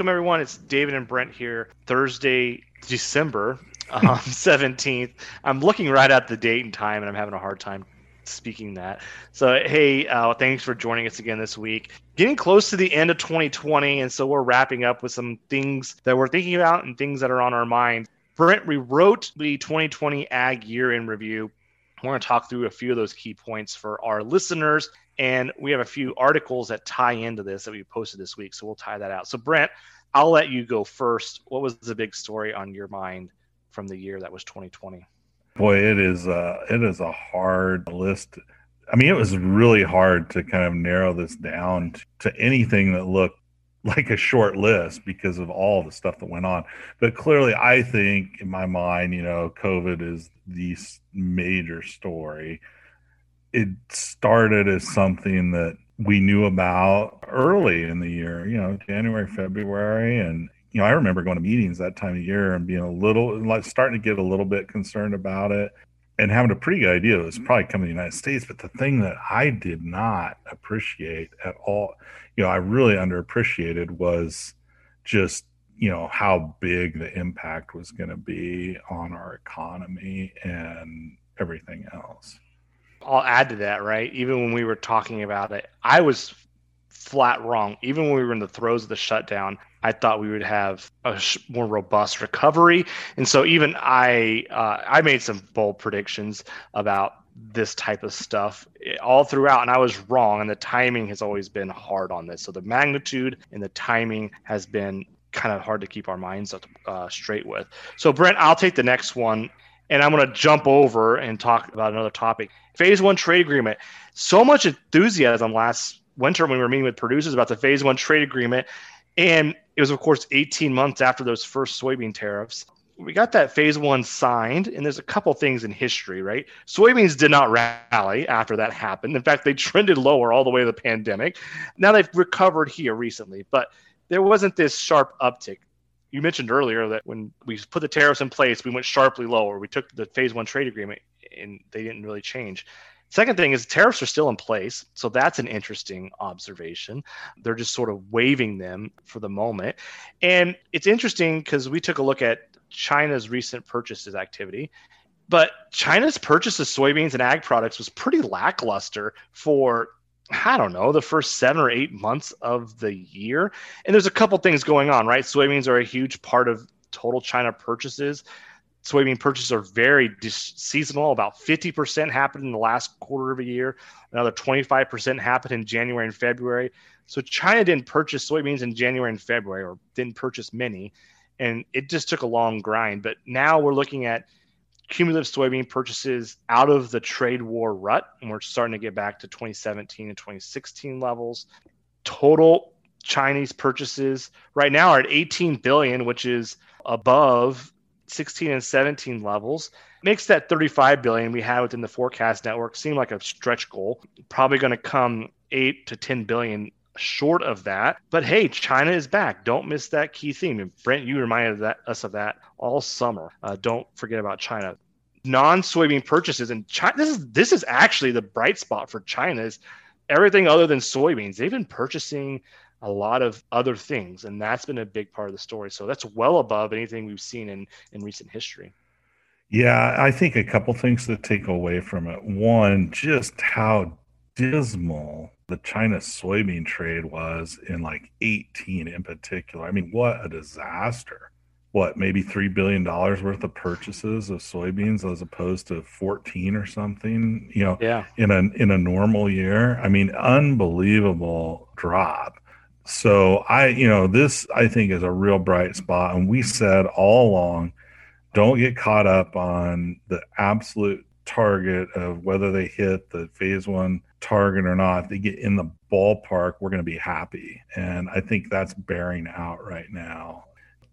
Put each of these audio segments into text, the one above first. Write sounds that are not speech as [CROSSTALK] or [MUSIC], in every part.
welcome everyone. It's David and Brent here. Thursday, December um, [LAUGHS] 17th. I'm looking right at the date and time, and I'm having a hard time speaking that. So, hey, uh, thanks for joining us again this week. Getting close to the end of 2020, and so we're wrapping up with some things that we're thinking about and things that are on our mind. Brent, we wrote the 2020 Ag Year in Review. I want to talk through a few of those key points for our listeners. And we have a few articles that tie into this that we posted this week. So we'll tie that out. So, Brent, I'll let you go first. What was the big story on your mind from the year that was 2020? Boy, it is uh it is a hard list. I mean, it was really hard to kind of narrow this down to anything that looked like a short list because of all the stuff that went on. But clearly, I think in my mind, you know, COVID is the major story. It started as something that we knew about early in the year, you know, January, February, and you know, I remember going to meetings that time of year and being a little like starting to get a little bit concerned about it and having a pretty good idea it was probably coming to the United States. But the thing that I did not appreciate at all, you know, I really underappreciated was just, you know, how big the impact was going to be on our economy and everything else. I'll add to that, right? Even when we were talking about it, I was flat wrong. Even when we were in the throes of the shutdown, I thought we would have a more robust recovery, and so even I uh, I made some bold predictions about this type of stuff eh, all throughout, and I was wrong. And the timing has always been hard on this. So the magnitude and the timing has been kind of hard to keep our minds uh, straight with. So Brent, I'll take the next one. And I'm going to jump over and talk about another topic. Phase one trade agreement. So much enthusiasm last winter when we were meeting with producers about the phase one trade agreement. And it was, of course, 18 months after those first soybean tariffs. We got that phase one signed, and there's a couple things in history, right? Soybeans did not rally after that happened. In fact, they [LAUGHS] trended lower all the way to the pandemic. Now they've recovered here recently, but there wasn't this sharp uptick. You mentioned earlier that when we put the tariffs in place, we went sharply lower. We took the phase one trade agreement, and they didn't really change. Second thing is tariffs are still in place. So that's an interesting observation. They're just sort of waiving them for the moment. And it's interesting because we took a look at China's recent purchases activity. But China's purchase of soybeans and ag products was pretty lackluster for I don't know, the first seven or eight months of the year. And there's a couple things going on, right? Soybeans are a huge part of total China purchases soybean purchases are very dis- seasonal. About 50% happened in the last quarter of a year. Another 25% happened in January and February. So China didn't purchase soybeans in January and February, or didn't purchase many, and it just took a long grind. But now we're looking at cumulative soybean purchases out of the trade war rut, and we're starting to get back to 2017 and 2016 levels. Total Chinese purchases right now are at 18 billion, which is above 16 and 17 levels. Makes that 35 billion we have within the forecast network seem like a stretch goal. Probably going to come 8 to 10 billion short of that. But hey china is back. Don't miss that key theme. And brent you reminded that, us of that all summer. Uh, don't forget about china. Non-soybean purchases and china this is this is actually the bright spot for china is everything other than soybeans. They've been purchasing a lot of other things and that's been a big part of the story. So that's well above anything we've seen in in recent history. Yeah i think a couple things to take away from it. One just how dismal the china soybean trade was in like 18 in particular. I mean what a disaster. What maybe three billion dollars worth of purchases of soybeans as opposed to 14 or something you know yeah. in a in a normal year? I mean unbelievable drop so I, you know, this I think is a real bright spot. And we said all along, don't get caught up on the absolute target of whether they hit the phase one target or not. If they get in the ballpark, we're going to be happy. And I think that's bearing out right now.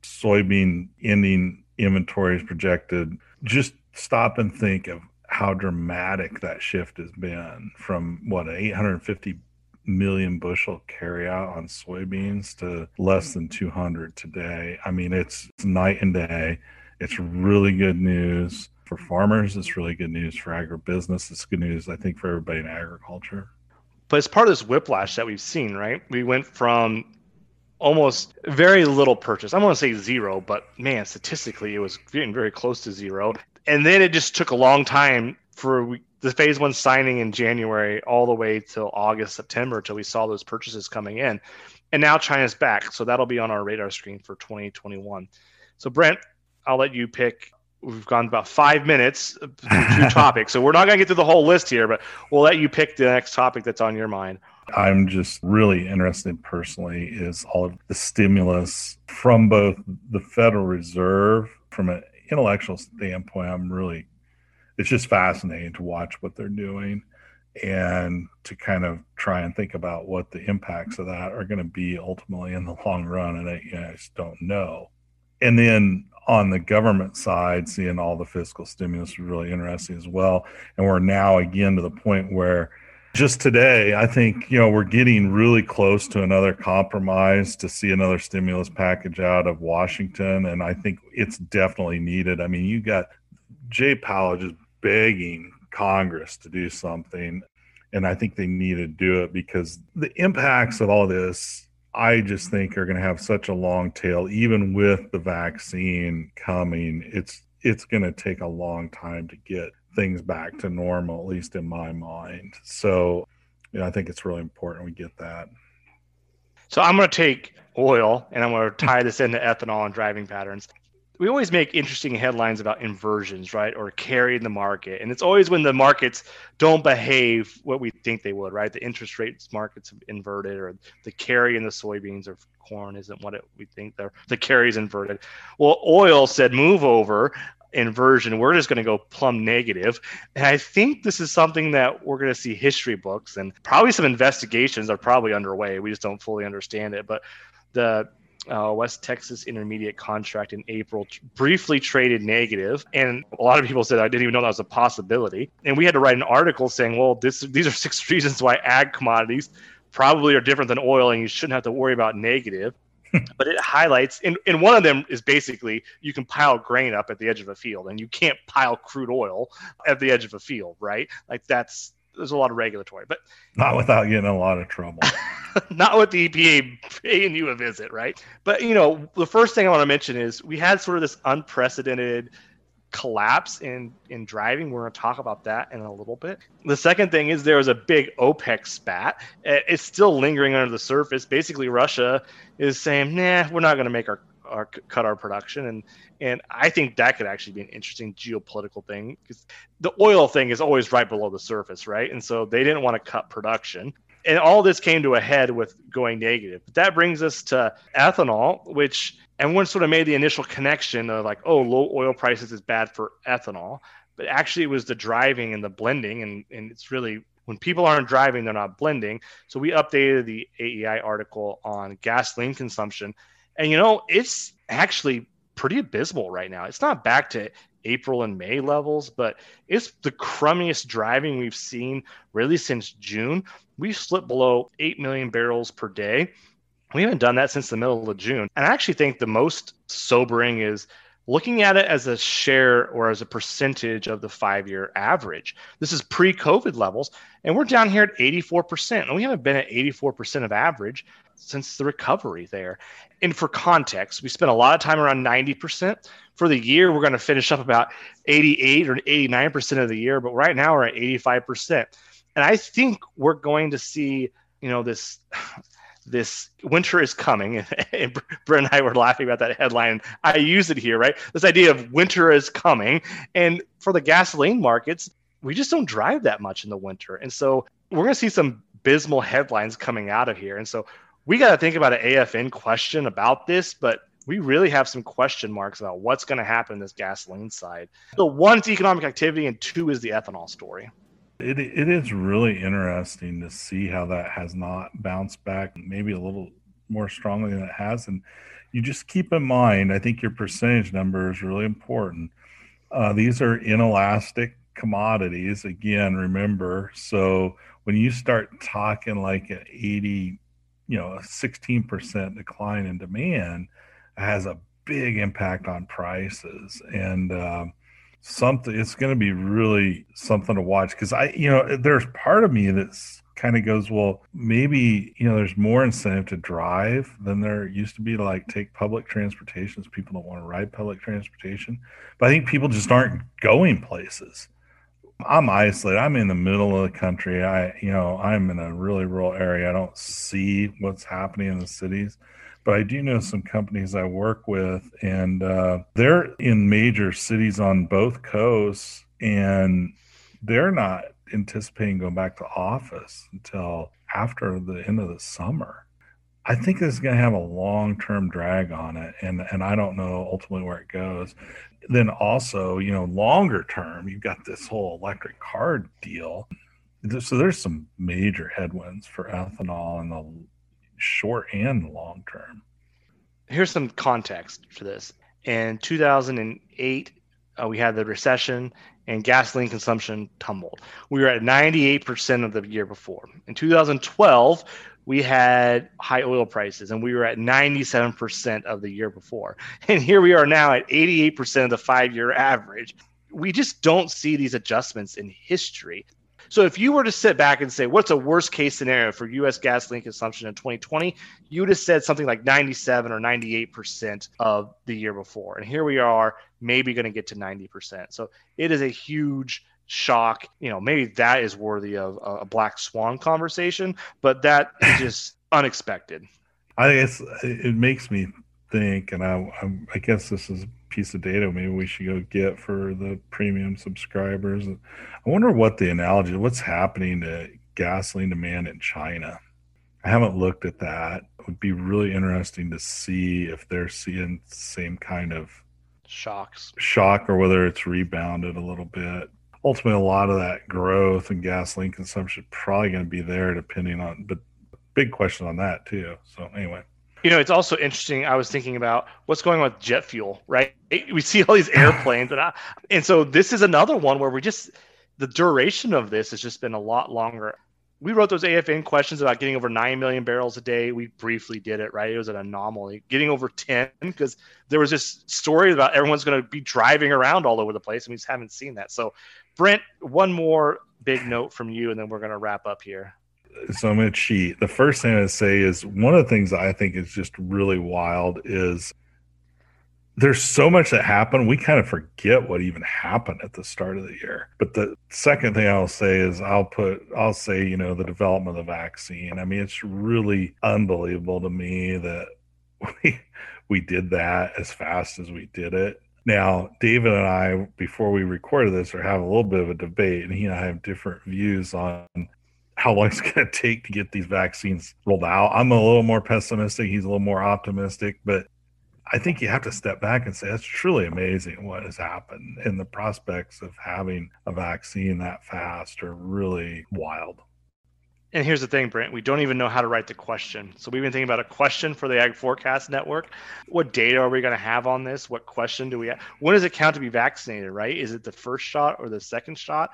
Soybean ending inventory is projected. Just stop and think of how dramatic that shift has been from what 850 million bushel carryout on soybeans to less than 200 today. I mean, it's, it's night and day. It's really good news for farmers. It's really good news for agribusiness. It's good news, I think, for everybody in agriculture. But it's part of this whiplash that we've seen, right? We went from almost very little purchase. I'm going to say zero, but man, statistically, it was getting very close to zero. And then it just took a long time for the phase one signing in January all the way till August, September, till we saw those purchases coming in. And now China's back. So that'll be on our radar screen for 2021. So, Brent, I'll let you pick. We've gone about five minutes two [LAUGHS] topics. So we're not going to get through the whole list here, but we'll let you pick the next topic that's on your mind. I'm just really interested personally is all of the stimulus from both the Federal Reserve, from an intellectual standpoint. I'm really, it's just fascinating to watch what they're doing and to kind of try and think about what the impacts of that are going to be ultimately in the long run. And I, you know, I just don't know. And then on the government side, seeing all the fiscal stimulus is really interesting as well. And we're now again to the point where just today, I think, you know, we're getting really close to another compromise to see another stimulus package out of Washington. And I think it's definitely needed. I mean, you got Jay Powell just begging Congress to do something. And I think they need to do it because the impacts of all this, I just think are going to have such a long tail, even with the vaccine coming. It's it's going to take a long time to get things back to normal, at least in my mind. So, you know, I think it's really important we get that. So I'm going to take oil and I'm going to tie this into ethanol and driving patterns we always make interesting headlines about inversions, right? Or carry in the market. And it's always when the markets don't behave what we think they would, right? The interest rates markets have inverted, or the carry in the soybeans or corn isn't what it, we think they're the carry is inverted. Well, oil said move over inversion. We're just going to go plumb negative. And I think this is something that we're going to see history books and probably some investigations are probably underway. We just don't fully understand it. But the uh, West Texas Intermediate contract in April t- briefly traded negative, and a lot of people said I didn't even know that was a possibility. And we had to write an article saying, well, this [LAUGHS] these are six [LAUGHS] reasons why ag commodities probably are different than oil, and you shouldn't have to worry about negative. [LAUGHS] but it highlights, and, and one of them is basically you can pile grain up at the edge of a field, and you can't pile crude oil at the edge of a field, right? Like that's there's a lot of regulatory, but not without getting a lot of trouble. [LAUGHS] not with the EPA paying you a visit, right? But you know, the first thing I want to mention is we had sort of this unprecedented collapse in in driving. We're going to talk about that in a little bit. The second thing is there was a big OPEC spat. It's still lingering under the surface. Basically, Russia is saying, "Nah, we're not going to make our our cut our production and and I think that could actually be an interesting geopolitical thing because the oil thing is always right below the surface, right? And so they didn't want to cut production. And all this came to a head with going negative. But that brings us to ethanol, which everyone sort of made the initial connection of like, oh, low oil prices is bad for ethanol. But actually, it was the driving and the blending. And, and it's really when people aren't driving, they're not blending. So we updated the AEI article on gasoline consumption and you know, it's actually pretty abysmal right now. It's not back to April and May levels, but it's the crummiest driving we've seen really since June. We've slipped below 8 million barrels per day. We haven't done that since the middle of June. And I actually think the most sobering is looking at it as a share or as a percentage of the five year average. This is pre COVID levels, and we're down here at 84%. And we haven't been at 84% of average since the recovery there. And for context, we spent a lot of time around 90%. For the year, we're going to finish up about 88 or 89% of the year, but right now we're at 85%. And I think we're going to see, you know, this this winter is coming. [LAUGHS] And Brent and I were laughing about that headline. I use it here, right? This idea of winter is coming. And for the gasoline markets, we just don't drive that much in the winter. And so we're going to see some abysmal headlines coming out of here. And so we got to think about an AFN question about this, but we really have some question marks about what's going to happen in this gasoline side. So one, it's economic activity, and two is the ethanol story. It, it is really interesting to see how that has not bounced back maybe a little more strongly than it has. And you just keep in mind, I think your percentage number is really important. Uh, these are inelastic commodities. Again, remember, so when you start talking like an 80 you know a 16% decline in demand has a big impact on prices and um, something it's going to be really something to watch because i you know there's part of me that's kind of goes, well, maybe, you know, there's more incentive to drive than there used to be to like take public transportation. People don't want to ride public transportation. But I think people just aren't going places. I'm isolated. I'm in the middle of the country. I, you know, I'm in a really rural area. I don't see what's happening in the cities, but I do know some companies I work with, and uh, they're in major cities on both coasts, and they're not anticipating going back to office until after the end of the summer. I think this is going to have a long term drag on it, and and I don't know ultimately where it goes. Then also, you know, longer term, you've got this whole electric car deal. So there's some major headwinds for ethanol in the short and long term. Here's some context for this. In 2008, uh, we had the recession and gasoline consumption tumbled. We were at 98% of the year before. In 2012, we had high oil prices and we were at 97% of the year before. And here we are now at 88% of the five year average. We just don't see these adjustments in history. So if you were to sit back and say, what's a worst case scenario for US gasoline consumption in 2020, you would have said something like 97 or 98% of the year before. And here we are, maybe going to get to 90%. So it is a huge shock. You know, maybe that is worthy of a black swan conversation, but that is [LAUGHS] just unexpected. I guess it makes me think, and I, I, I guess this is a piece of data maybe we should go get for the premium subscribers. I wonder what the analogy, what's happening to gasoline demand in China. I haven't looked at that. It would be really interesting to see if they're seeing the same kind of shocks, shock, or whether it's rebounded a little bit ultimately a lot of that growth and gasoline consumption probably going to be there depending on but big question on that too so anyway you know it's also interesting i was thinking about what's going on with jet fuel right we see all these airplanes and I, and so this is another one where we just the duration of this has just been a lot longer we wrote those AFN questions about getting over 9 million barrels a day. We briefly did it, right? It was an anomaly. Getting over 10, because there was this story about everyone's going to be driving around all over the place, and we just haven't seen that. So Brent, one more big note from you, and then we're going to wrap up here. So I'm going to cheat. The first thing I say is one of the things I think is just really wild is there's so much that happened. We kind of forget what even happened at the start of the year. But the second thing I'll say is I'll put, I'll say, you know, the development of the vaccine. I mean, it's really unbelievable to me that we, we did that as fast as we did it. Now, David and I, before we recorded this, are having a little bit of a debate, and he and I have different views on how long it's [LAUGHS] going to take to get these vaccines rolled out. I'm a little more pessimistic. He's a little more optimistic, but I think you have to step back and say that's truly amazing what has happened, and the prospects of having a vaccine that fast are really wild. And here's the thing, Brent, we don't even know how to write the question. So we've been thinking about a question for the Ag Forecast Network. What data are we going to have on this? What question do we have? When does it count to be vaccinated, right? Is it the first shot or the second shot?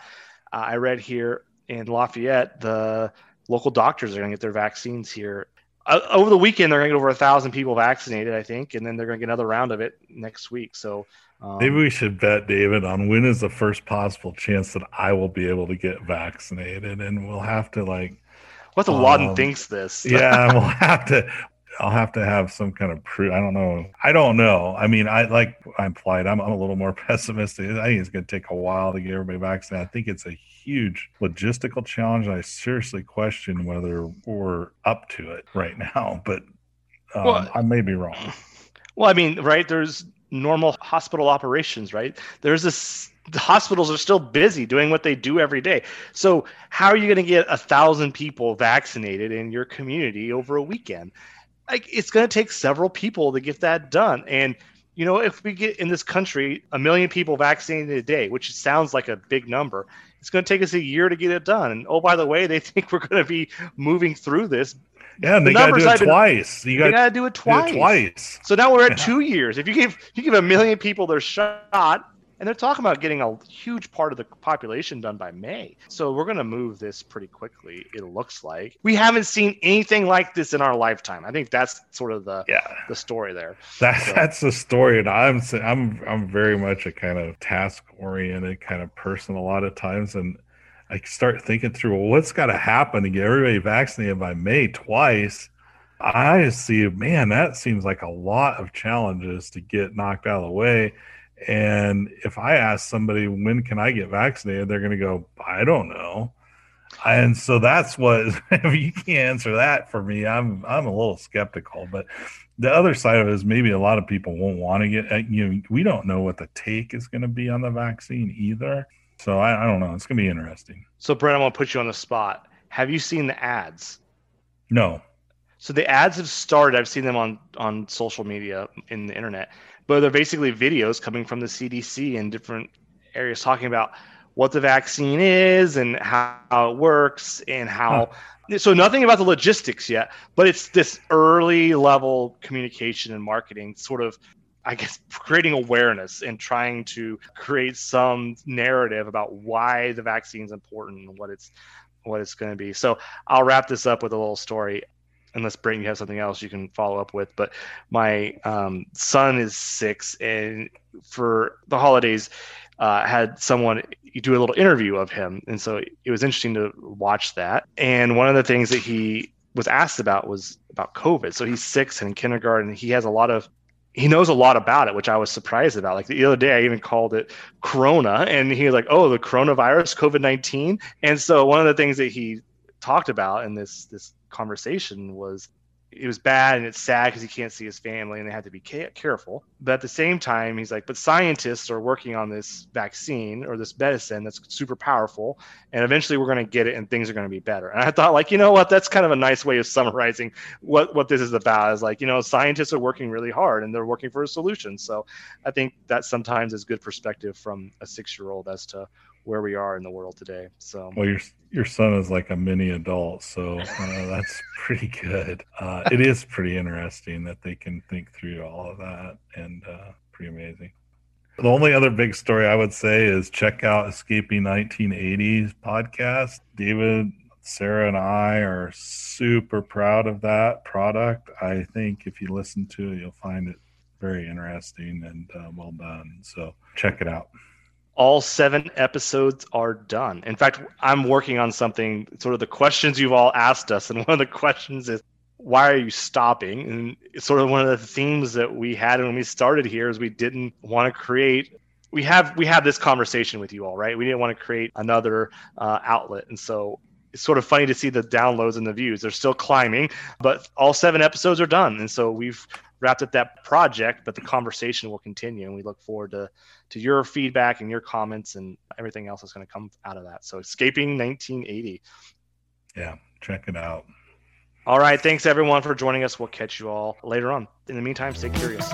Uh, I read here in Lafayette, the local doctors are going to get their vaccines here. Uh, over the weekend, they're going to get over a thousand people vaccinated, I think, and then they're going to get another round of it next week. So um, maybe we should bet, David, on when is the first possible chance that I will be able to get vaccinated, and we'll have to like what the um, thinks this? yeah, [LAUGHS] we'll have to. I'll have to have some kind of proof. I don't know. I don't know. I mean, I like I implied. I'm, I'm a little more [LAUGHS] pessimistic. I think it's going to take a while to get everybody vaccinated. I think it's a huge logistical challenge. I seriously question whether we're up to it right now, but um, well, I may be wrong. [LAUGHS] Well, I mean, right? There's normal hospital operations, right? There's this the hospitals are still busy doing what they do every day. So how are you going to get a thousand people vaccinated in your community over a weekend? Like it's going to take several people to get that done. And you know, if we get in this country a million people vaccinated a day, which sounds like a big number, it's going to take us a year to get it done. And oh, by the way, they [LAUGHS] think we're going to be moving through this. Yeah, and the they got to do it been, twice. You got to do it twice. twice. So now we're at yeah. two years. If you give you give a million people their shot, and they're talking about getting a huge part of the population done by May. So we're going to move this pretty quickly. It looks like we haven't seen anything like this in our lifetime. I think that's sort of the yeah the story there. That, so. That's the story, and I'm I'm I'm very much a kind of task oriented kind of person a lot of times, and I start thinking through well, what's got to happen to get everybody vaccinated by May twice. I see, man, that seems like a lot of challenges to get knocked out of the way. And if I ask somebody, when can I get vaccinated? They're going to go, I don't know. And so that's what, [LAUGHS] if you can't answer that for me, I'm, I'm a little skeptical. But the other side of it is maybe a lot of people won't want to get, uh, you know, we don't know what the take is going to be on the vaccine either. So I, I don't know. It's going to be interesting. So, Brent, I want to put you on the spot. Have you seen the ads? No. So the ads have started. I've seen them on on social media in the internet, but they're basically videos coming from the CDC in different areas talking about what the vaccine is and how, how it works and how. Huh. So nothing about the logistics yet, but it's this early level communication and marketing, sort of I guess creating awareness and trying to create some narrative about why the vaccine is important and what it's what it's going to be. So I'll wrap this up with a little story unless Brent, you have something else you can follow up with. But my um, son is six, and for the holidays, uh, had someone do a little interview of him, and so it was interesting to watch that. And one of the things that he was asked about was about COVID. So he's six and in kindergarten. He has a lot of he knows a lot about it, which I was surprised about. Like the other day, I even called it Corona, and he was like, "Oh, the coronavirus, COVID 19." And so one of the things that he talked about in this this conversation was it was bad and it's sad because he can't see his family and they had to be careful. But at the same time, he's like, but scientists are working on this vaccine or this medicine that's super powerful, and eventually we're going to get it and things are going to be better. And I thought, like, you know what? That's kind of a nice way of summarizing what what this is about. Is like, you know, scientists are working really hard and they're working for a solution. So I think that sometimes is good perspective from a six year old as to where we are in the world today. So well, your your son is like a mini adult, so uh, that's [LAUGHS] pretty good. Uh, it is pretty interesting that they can think through all of that, and uh, pretty amazing. The only other big story I would say is check out Escaping 1980s podcast. David, Sarah, and I are super proud of that product. I think if you listen to it, you'll find it very interesting and uh, well done. So check it out all seven episodes are done. In fact, I'm working on something, sort of the questions you've all asked us. And [LAUGHS] one of the questions is, why are you stopping? And it's sort of one of the themes that we had when we started here is we didn't want to create. We have we have this conversation with you all, right? We didn't want to create another uh, outlet, and so it's sort of funny to see the downloads and the views. They're still climbing, but all seven episodes are done, and so we've wrapped up that project, but the conversation will continue, and we look forward to to your feedback and your comments and everything else that's going to come out of that. So, escaping 1980. Yeah, check it out. All right, thanks everyone for joining us. We'll catch you all later on. In the meantime, stay curious.